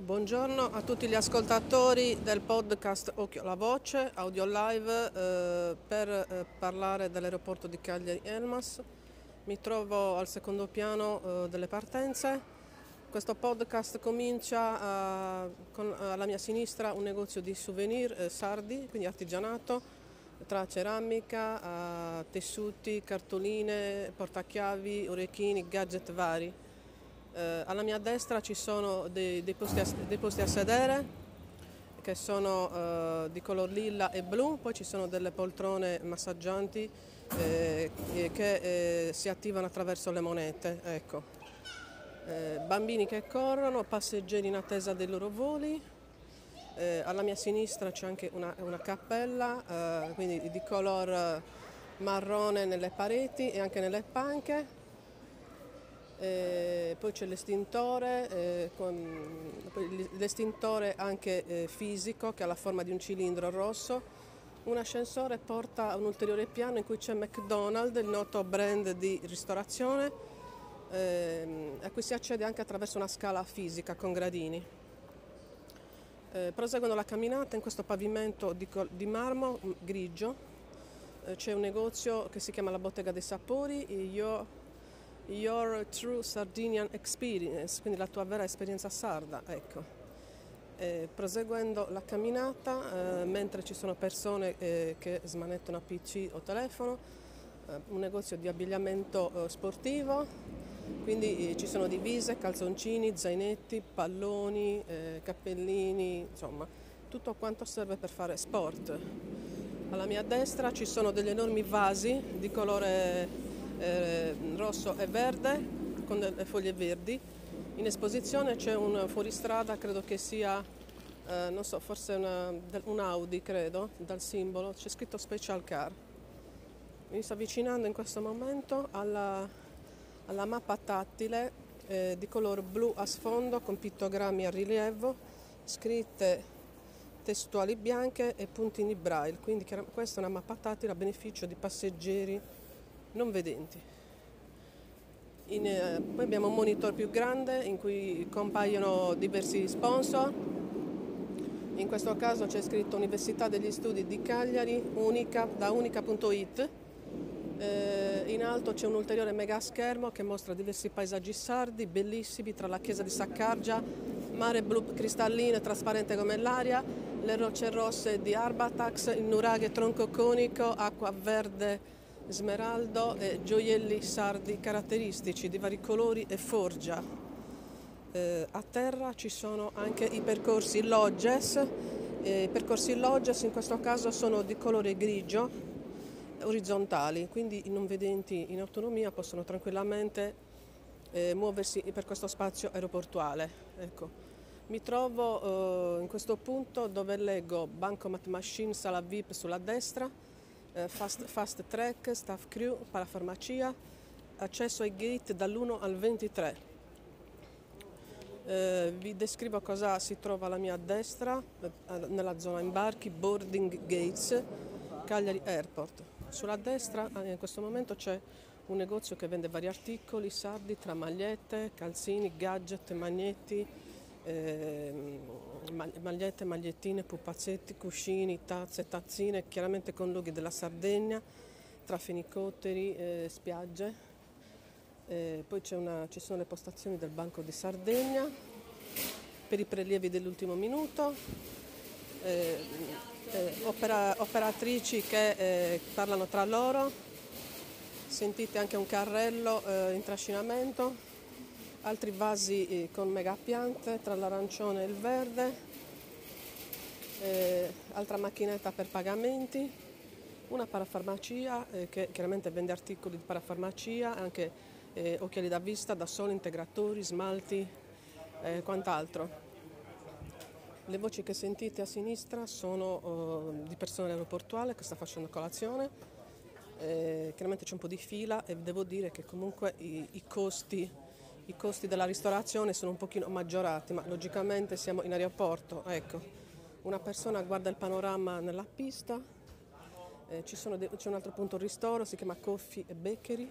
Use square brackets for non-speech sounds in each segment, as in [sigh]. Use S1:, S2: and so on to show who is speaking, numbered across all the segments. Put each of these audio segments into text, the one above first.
S1: Buongiorno a tutti gli ascoltatori del podcast Occhio alla Voce, audio live eh, per eh, parlare dell'aeroporto di Cagliari Elmas. Mi trovo al secondo piano eh, delle partenze. Questo podcast comincia eh, con alla mia sinistra un negozio di souvenir eh, sardi, quindi artigianato, tra ceramica, eh, tessuti, cartoline, portachiavi, orecchini, gadget vari. Eh, alla mia destra ci sono dei, dei, posti, a, dei posti, a, sedere che sono eh, di color lilla e blu, poi ci sono delle poltrone massaggianti eh, che eh, si attivano attraverso le monete. Ecco. Eh, bambini che corrono, passeggeri in attesa dei loro voli. Eh, alla mia sinistra c'è anche una, una cappella, quindi di color marrone nelle pareti e anche nelle panche eh, poi c'è l'estintore, eh, l'estintore anche eh, fisico che ha la forma di un cilindro rosso. Un ascensore porta a un ulteriore piano in cui c'è McDonald's, il noto brand di ristorazione, ehm, a cui si accede anche attraverso una scala fisica con gradini. Eh, proseguendo la camminata in questo pavimento di, di marmo grigio eh, c'è un negozio che si chiama la Bottega dei Sapori, io Your True Sardinian Experience, quindi la tua vera esperienza sarda. Ecco. Eh, proseguendo la camminata, eh, mentre ci sono persone eh, che smanettano a PC o telefono, eh, un negozio di abbigliamento eh, sportivo, quindi eh, ci sono divise, calzoncini, zainetti, palloni, cappellini, insomma, tutto quanto serve per fare sport. Alla mia destra ci sono degli enormi vasi di colore eh, rosso e verde con delle foglie verdi. In esposizione c'è un fuoristrada, credo che sia, eh, non so, forse una, un Audi, credo, dal simbolo, c'è scritto Special Car. Mi sto avvicinando in questo momento alla, alla mappa tattile eh, di colore blu a sfondo con pittogrammi a rilievo, scritte testuali bianche e puntini braille, quindi questa è una mappa tattile a beneficio di passeggeri non vedenti. In, eh, poi abbiamo un monitor più grande in cui compaiono diversi sponsor. In questo caso c'è scritto Università degli Studi di Cagliari, unica, da unica.it. Eh, in alto c'è un ulteriore mega schermo che mostra diversi paesaggi sardi, bellissimi, tra la chiesa di Saccargia, mare blu cristallino e trasparente come l'aria, le rocce rosse di Arbatax, il nuraghe tronco conico, acqua verde smeraldo e gioielli sardi caratteristici di vari colori e forgia. Eh, a terra ci sono anche i percorsi lodges, eh, i percorsi lodges in questo caso sono di colore grigio, orizzontali, quindi i non vedenti in autonomia possono tranquillamente eh, muoversi per questo spazio aeroportuale. Ecco. Mi trovo eh, in questo punto dove leggo Bancomat Machine Sala VIP sulla destra, fast, fast track, staff crew, parafarmacia, accesso ai gate dall'1 al 23. Eh, vi descrivo cosa si trova alla mia destra, eh, nella zona imbarchi, boarding gates, Cagliari Airport. Sulla destra eh, in questo momento c'è un negozio che vende vari articoli sardi tra magliette, calzini, gadget, magnetti, eh, magliette, magliettine, pupazzetti, cuscini, tazze, tazzine, chiaramente con loghi della Sardegna, tra fenicotteri, eh, spiagge. Eh, poi una, ci sono le postazioni del Banco di Sardegna per i prelievi dell'ultimo minuto, eh, eh, opera, operatrici che eh, parlano tra loro, sentite anche un carrello in trascinamento altri vasi eh, con mega piante tra l'arancione e il verde, eh, altra macchinetta per pagamenti, una parafarmacia eh, che chiaramente vende articoli di parafarmacia, anche eh, occhiali da vista, da sole, integratori, smalti e eh, quant'altro. Le voci che sentite a sinistra sono uh, di personale aeroportuale che sta facendo colazione. Eh, chiaramente c'è un po' di fila e devo dire che comunque i, i costi i costi della ristorazione sono un pochino maggiorati, ma logicamente siamo in aeroporto. Ecco, una persona guarda il panorama nella pista, eh, de- c'è un altro punto ristoro, si chiama Coffee e Bakery.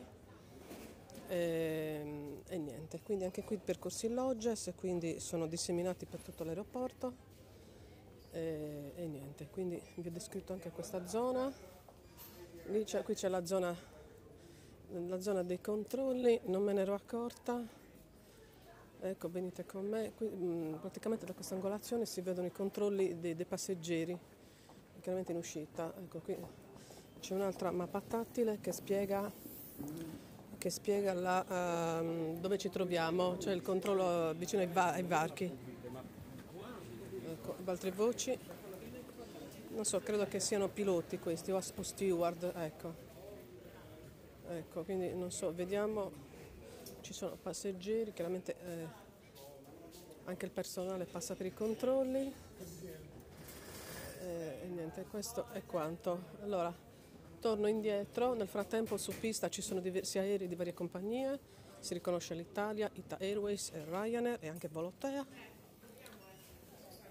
S1: E, ehm, e, niente, quindi anche qui percorsi lodges, quindi sono disseminati per tutto l'aeroporto e, e, niente, quindi vi ho descritto anche questa zona, c'è, qui c'è la zona, la zona dei controlli, non me ne ero accorta, ecco venite con me, qui, mh, mm, praticamente da questa angolazione si vedono i controlli dei, dei passeggeri, chiaramente in uscita, ecco qui c'è un'altra mappa tattile che spiega che spiega la, um, dove ci troviamo, cioè il controllo vicino ai, va- ai varchi. Ecco, altre voci. Non so, credo che siano piloti questi o steward, ecco. Ecco, quindi non so, vediamo, ci sono passeggeri, chiaramente eh, anche il personale passa per i controlli. Eh, e niente, questo è quanto. Allora, Torno indietro, nel frattempo su pista ci sono diversi aerei di varie compagnie, si riconosce l'Italia, Ita Airways e Ryanair e anche Volotea.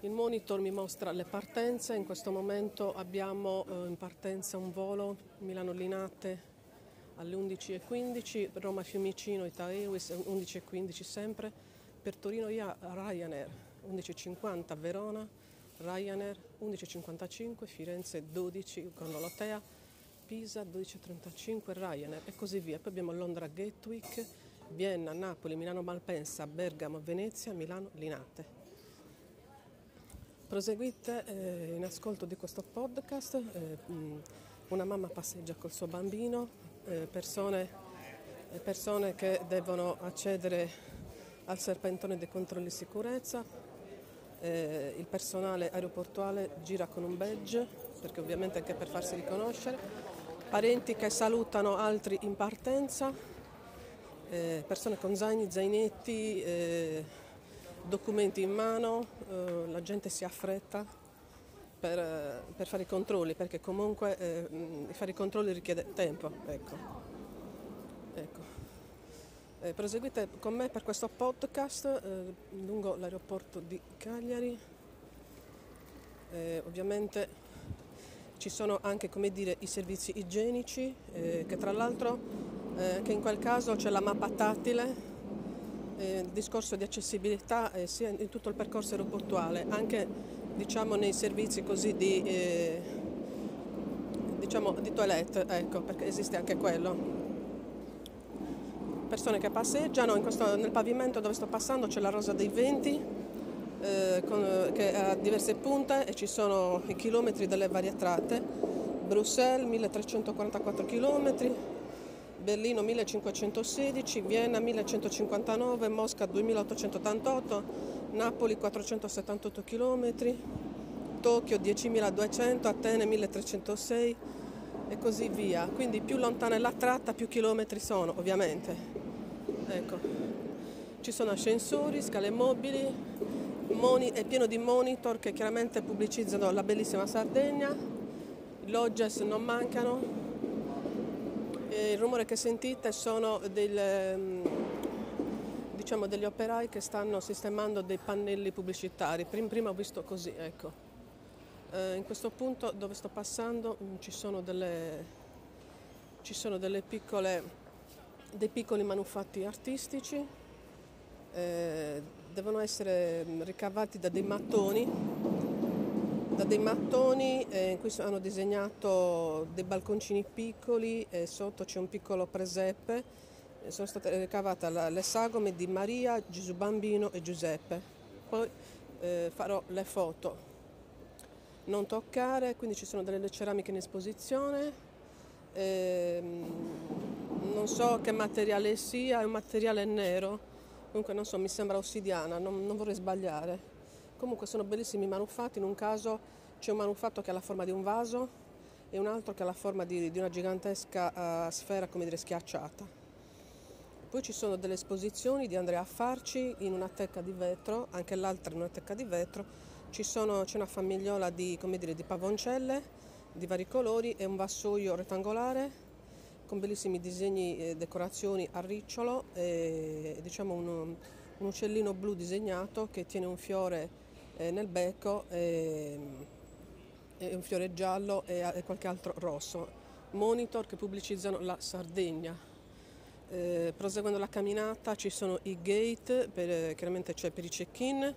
S1: Il monitor mi mostra le partenze, in questo momento abbiamo eh, in partenza un volo Milano-Linate alle 11.15, Roma-Fiumicino, Ita Airways 11.15 sempre, per Torino via Ryanair 11.50, Verona, Ryanair 11.55, Firenze 12 con Volotea, Pisa 12.35, Ryanair e così via. Poi abbiamo Londra Gatwick, Vienna, Napoli, Milano Malpensa, Bergamo, Venezia, Milano Linate. Proseguite eh, in ascolto di questo podcast, eh, una mamma passeggia col suo bambino, persone, eh, persone che devono accedere al serpentone dei controlli di sicurezza, eh, il personale aeroportuale gira con un badge, perché ovviamente anche per farsi riconoscere, parenti che salutano altri in partenza, eh, persone con zaini, zainetti, eh, documenti in mano, eh, la gente si affretta per, per, fare i controlli perché comunque eh, fare i controlli richiede tempo. Ecco. Ecco. Eh, proseguite con me per questo podcast eh, lungo l'aeroporto di Cagliari. ovviamente ci sono anche dire, i servizi igienici, eh, che tra l'altro eh, che in quel caso c'è la mappa tattile, eh, discorso di accessibilità eh, sia in tutto il percorso aeroportuale, anche diciamo, nei servizi così di, eh, diciamo, di toilette, ecco, perché esiste anche quello. Persone che passeggiano, questo, nel pavimento dove sto passando c'è la rosa dei venti, eh, con, che ha diverse punte e ci sono i chilometri delle varie tratte. Bruxelles 1344 km, Berlino 1516, Vienna 1159, Mosca 2888, Napoli 478 km, Tokyo 10.200, Atene 1306 e così via. Quindi più lontana è la tratta, più chilometri sono, ovviamente. Ecco. Ci sono ascensori, scale mobili, Moni, è pieno di monitor che chiaramente pubblicizzano la bellissima Sardegna, i lodges non mancano, il rumore che sentite sono del, ehm, diciamo, degli operai che stanno sistemando dei pannelli pubblicitari, prima, ho visto così, ecco. Eh, in questo punto dove sto passando mm, ci sono delle, ci sono piccole, dei piccoli manufatti artistici, eh, devono essere mm, ricavati da dei mattoni, da dei mattoni eh, in cui hanno disegnato dei balconcini piccoli e sotto c'è un piccolo presepe. Eh, sono state ricavate le sagome di Maria, Gesù Bambino e Giuseppe. Poi eh, farò le foto. Non toccare, quindi ci sono delle ceramiche in esposizione. Eh, non so che materiale sia, è un materiale nero comunque non so, mi sembra ossidiana, non, non vorrei sbagliare. Comunque sono bellissimi i manufatti, in un caso c'è un manufatto che ha la forma di un vaso e un altro che ha la forma di, di una gigantesca uh, sfera, come dire, schiacciata. Poi ci sono delle esposizioni di Andrea Farci in una tecca di vetro, anche l'altra in una tecca di vetro. Sono, c'è una famigliola di, dire, di pavoncelle di vari colori e un vassoio rettangolare con bellissimi disegni e decorazioni a ricciolo e diciamo un, un, uccellino blu disegnato che tiene un fiore eh, nel becco e, e, un fiore giallo e, e qualche altro rosso. Monitor che pubblicizzano la Sardegna. Eh, proseguendo la camminata ci sono i gate, per, chiaramente c'è per i check-in,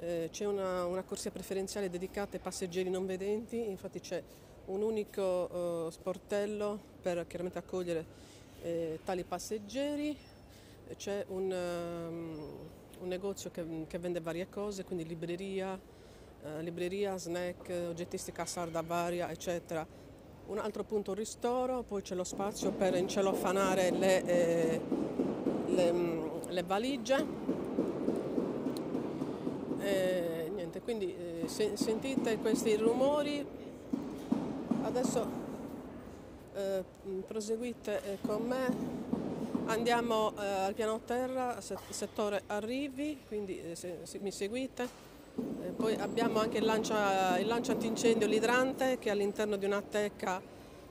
S1: eh, c'è una, una, corsia preferenziale dedicata ai passeggeri non vedenti, infatti c'è un unico uh, sportello per chiaramente accogliere eh, tali passeggeri, c'è un, um, un negozio che, che, vende varie cose, quindi libreria, uh, libreria snack, oggettistica sarda varia, eccetera un altro punto ristoro, poi c'è lo spazio per incellofanare le, eh, le, mm, le valigie. E, niente, quindi eh, se, sentite questi rumori, adesso eh, proseguite eh, con me, andiamo eh, al piano terra, settore arrivi, quindi eh, se, se mi seguite. Eh, poi abbiamo anche il lancia, il lancia antincendio, l'idrante che è all'interno di una teca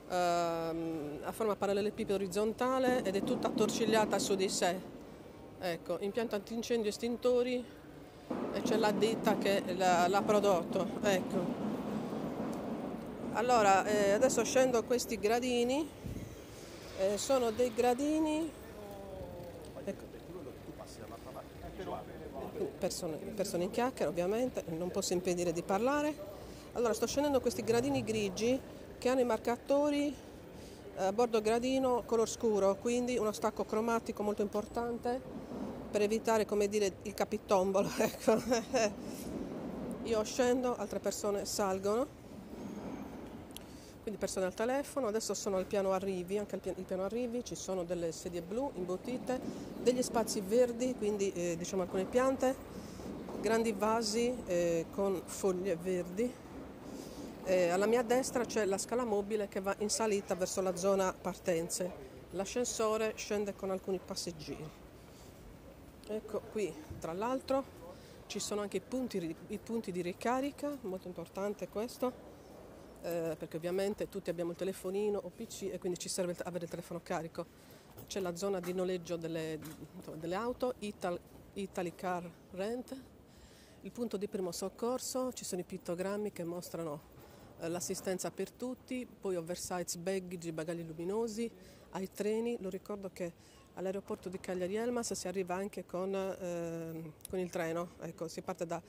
S1: ehm, a forma parallelepipedo orizzontale ed è tutta attorcigliata su di sé. Ecco, impianto antincendio estintori e c'è la ditta che l'ha prodotto. Ecco. Allora, eh, adesso scendo questi gradini, eh, sono dei gradini persone, persone in chiacchiera ovviamente, non posso impedire di parlare. Allora sto scendendo questi gradini grigi che hanno i marcatori a eh, bordo gradino color scuro, quindi uno stacco cromatico molto importante per evitare come dire il capitombolo. [laughs] Ecco. Io scendo, altre persone salgono quindi persone al telefono, adesso sono al piano arrivi, anche al piano, piano arrivi ci sono delle sedie blu imbottite, degli spazi verdi, quindi eh, diciamo alcune piante, grandi vasi eh, con foglie verdi. Eh, alla mia destra c'è la scala mobile che va in salita verso la zona partenze. L'ascensore scende con alcuni passeggeri. Ecco qui, tra l'altro, ci sono anche i punti, i punti di ricarica, molto importante questo eh, perché ovviamente tutti abbiamo il telefonino o PC e quindi ci serve avere il telefono carico. C'è la zona di noleggio delle, delle auto, Ital, Italy Car Rent, il punto di primo soccorso, ci sono i pittogrammi che mostrano eh, l'assistenza per tutti, poi oversize baggage, bagagli luminosi, ai treni, lo ricordo che all'aeroporto di Cagliari Elmas si arriva anche con, eh, con il treno, ecco, si parte da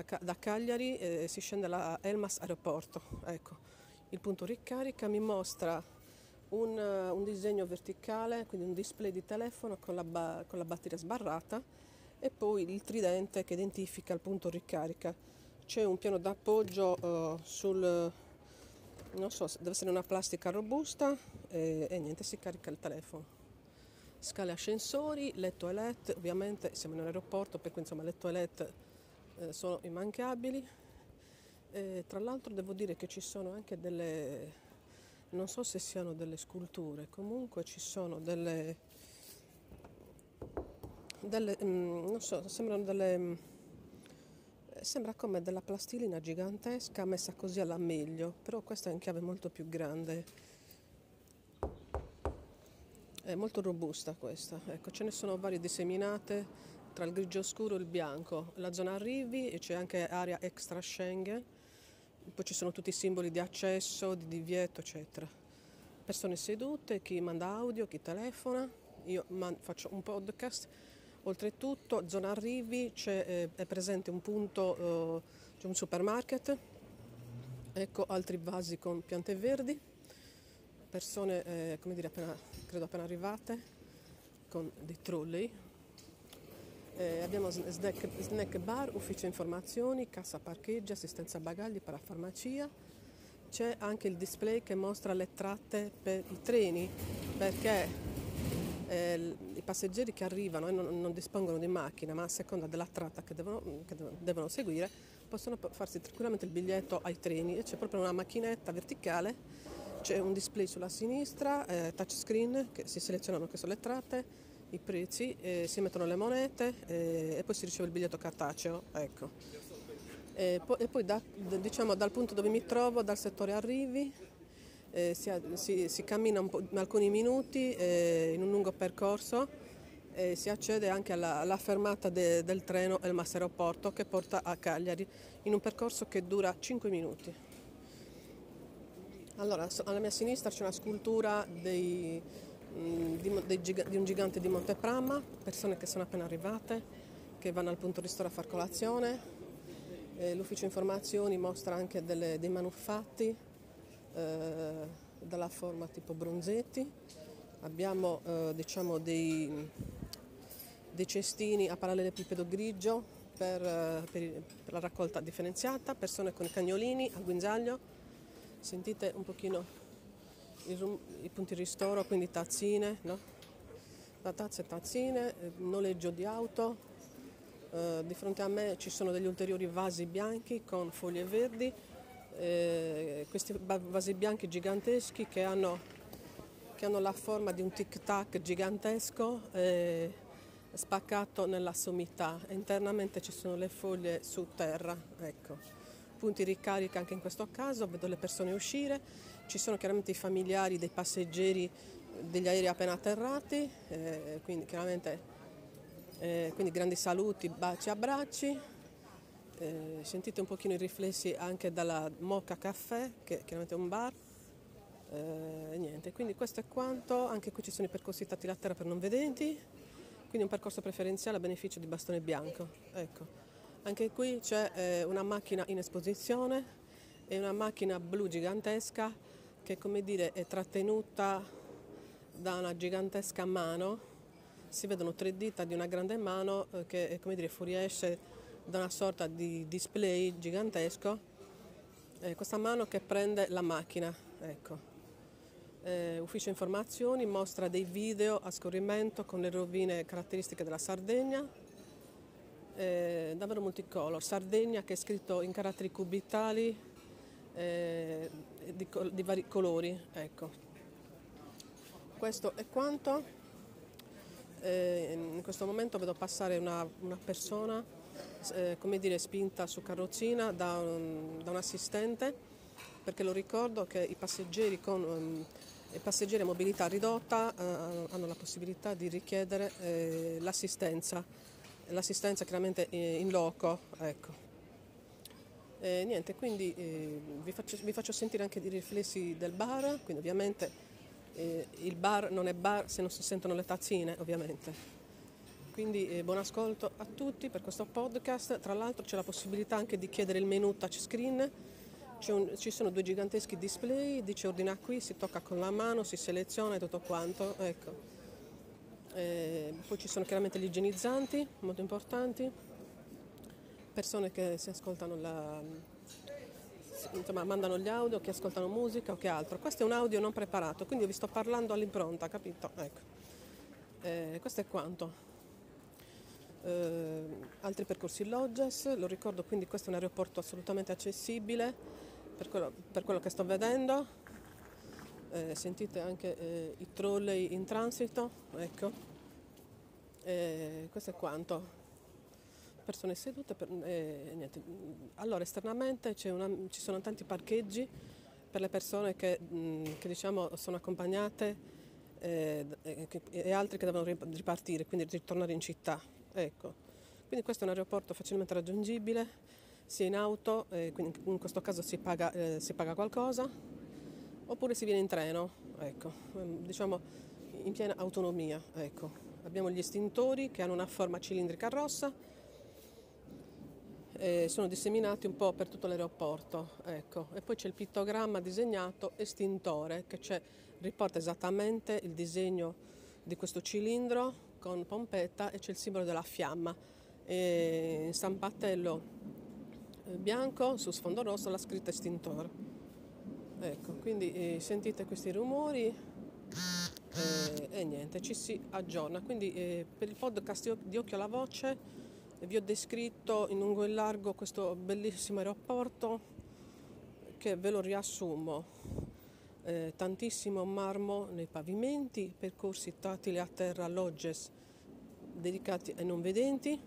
S1: da, Cagliari e si scende a Elmas Aeroporto. Ecco, il punto ricarica mi mostra un, un, disegno verticale, quindi un display di telefono con la, con la batteria sbarrata e poi il tridente che identifica il punto ricarica. C'è un piano d'appoggio uh, sul, non so, deve essere una plastica robusta e, e niente, si carica il telefono scale ascensori, letto e let, ovviamente siamo in aeroporto, per cui insomma letto e let eh, sono immancabili. E, tra l'altro devo dire che ci sono anche delle, non so se siano delle sculture, comunque ci sono delle, delle mm, non so, sembrano delle, mm, sembra come della plastilina gigantesca messa così alla meglio, però questa è in chiave molto più grande. È molto robusta questa, ecco, ce ne sono varie disseminate tra il grigio scuro e il bianco, la zona arrivi e c'è anche area extra Schengen, poi ci sono tutti i simboli di accesso, di divieto, eccetera. Persone sedute, chi manda audio, chi telefona, io faccio un podcast. Oltretutto, zona arrivi, eh, è presente un punto, eh, c'è un supermarket, ecco altri vasi con piante verdi, persone, eh, come dire, appena, credo appena arrivate, con dei trolley, eh, abbiamo snack, snack, bar, ufficio informazioni, cassa parcheggi, assistenza bagagli, parafarmacia. C'è anche il display che mostra le tratte per i treni perché eh, i passeggeri che arrivano e non, non, dispongono di macchina ma a seconda della tratta che devono, che devono seguire possono farsi tranquillamente il biglietto ai treni e c'è proprio una macchinetta verticale, c'è un display sulla sinistra, eh, touchscreen che si selezionano che sono le tratte i prezzi, eh, si mettono le monete eh, e poi si riceve il biglietto cartaceo. Ecco. E poi, e poi da, diciamo, dal punto dove mi trovo, dal settore arrivi, eh, si, si, si, cammina alcuni minuti eh, in un lungo percorso e si accede anche alla, alla fermata de, del treno Elmas Aeroporto che porta a Cagliari in un percorso che dura 5 minuti. Allora, alla mia sinistra c'è una scultura dei, di, di, un gigante di Monteprama, persone che sono appena arrivate, che vanno al punto ristoro a far colazione. Eh, l'ufficio informazioni mostra anche delle, dei manufatti eh, dalla forma tipo bronzetti. Abbiamo eh, diciamo dei, dei cestini a parallelepipedo grigio per, eh, per, per, la raccolta differenziata, persone con i cagnolini al guinzaglio. Sentite un pochino i, punti ristoro, quindi tazzine, no? da tazze e tazzine, eh, noleggio di auto. Eh, di fronte a me ci sono degli ulteriori vasi bianchi con foglie verdi, eh, questi vasi bianchi giganteschi che hanno, che hanno la forma di un tic-tac gigantesco eh, spaccato nella sommità. Internamente ci sono le foglie su terra. Ecco. Punti ricarica anche in questo caso, vedo le persone uscire, ci sono chiaramente i familiari dei passeggeri degli aerei appena atterrati, eh, quindi chiaramente eh, quindi grandi saluti, baci, abbracci. Eh, sentite un pochino i riflessi anche dalla Mocha Caffè, che è chiaramente un bar. Eh, niente, quindi questo è quanto, anche qui ci sono i percorsi tattili a terra per non vedenti, quindi un percorso preferenziale a beneficio di bastone bianco. Ecco. Anche qui c'è eh, una macchina in esposizione e una macchina blu gigantesca che come dire è trattenuta da una gigantesca mano si vedono tre dita di una grande mano eh, che come dire, fuoriesce da una sorta di display gigantesco, eh, questa mano che prende la macchina. Ecco. Eh, ufficio informazioni mostra dei video a scorrimento con le rovine caratteristiche della Sardegna, eh, davvero multicolor. Sardegna che è scritto in caratteri cubitali eh, di, di, vari colori. Ecco. Questo è quanto. Eh, in questo momento vedo passare una, una persona, eh, come dire, spinta su carrozzina da un, da un, assistente, perché lo ricordo che i passeggeri con um, i passeggeri a mobilità ridotta eh, hanno la possibilità di richiedere eh, l'assistenza, l'assistenza chiaramente in loco. Ecco. Niente, quindi eh, vi faccio, vi, faccio, sentire anche i riflessi del bar, quindi ovviamente eh, il bar non è bar se non si sentono le tazzine, ovviamente. Quindi eh, buon ascolto a tutti per questo podcast. Tra l'altro c'è la possibilità anche di chiedere il menu touchscreen. Un, ci sono due giganteschi display, dice ordina qui, si tocca con la mano, si seleziona e tutto quanto. Ecco. Eh, poi ci sono chiaramente gli igienizzanti, molto importanti, persone che si ascoltano la, insomma, mandano gli audio, che ascoltano musica o che altro. Questo è un audio non preparato, quindi vi sto parlando all'impronta, capito? Ecco. Eh, questo è quanto. Eh, altri percorsi Logges, lo ricordo quindi questo è un aeroporto assolutamente accessibile per quello, per quello che sto vedendo. Eh, sentite anche eh, i trolley in transito, ecco. Eh, questo è quanto persone sedute. Per, eh, allora, esternamente una, ci sono tanti parcheggi per le persone che, mh, che diciamo, sono accompagnate eh, e altri che devono ripartire, quindi ritornare in città. Ecco. Quindi questo è un aeroporto facilmente raggiungibile, sia in auto, eh, quindi in questo caso si paga, eh, si paga, qualcosa, oppure si viene in treno, ecco, ehm, diciamo in piena autonomia. Ecco. Abbiamo gli estintori che hanno una forma cilindrica rossa, eh, sono disseminati un po' per tutto l'aeroporto. Ecco. E poi c'è il pittogramma disegnato estintore che riporta esattamente il disegno di questo cilindro con pompetta e c'è il simbolo della fiamma. E in stampatello eh, bianco su sfondo rosso la scritta estintore. Ecco, quindi eh, sentite questi rumori eh, e niente, ci si aggiorna. Quindi eh, per il podcast di Occhio alla Voce vi ho descritto in lungo e largo questo bellissimo aeroporto che ve lo riassumo. Eh, tantissimo marmo nei pavimenti, percorsi tattili a terra, lodges dedicati ai non vedenti,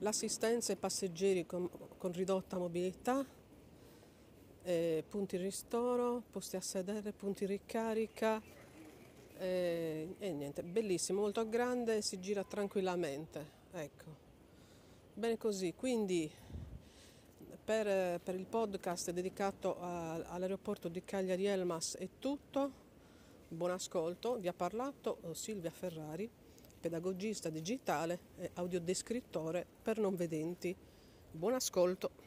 S1: l'assistenza ai passeggeri con, con ridotta mobilità, eh, punti ristoro, posti a sedere, punti ricarica eh, e niente, bellissimo, molto grande, si gira tranquillamente. Ecco. Bene così, quindi per, per il podcast dedicato a, all'aeroporto di Cagliari Elmas è tutto. Buon ascolto, vi ha parlato eh, Silvia Ferrari, pedagogista digitale e audiodescrittore per non vedenti. Buon ascolto.